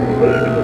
Bye.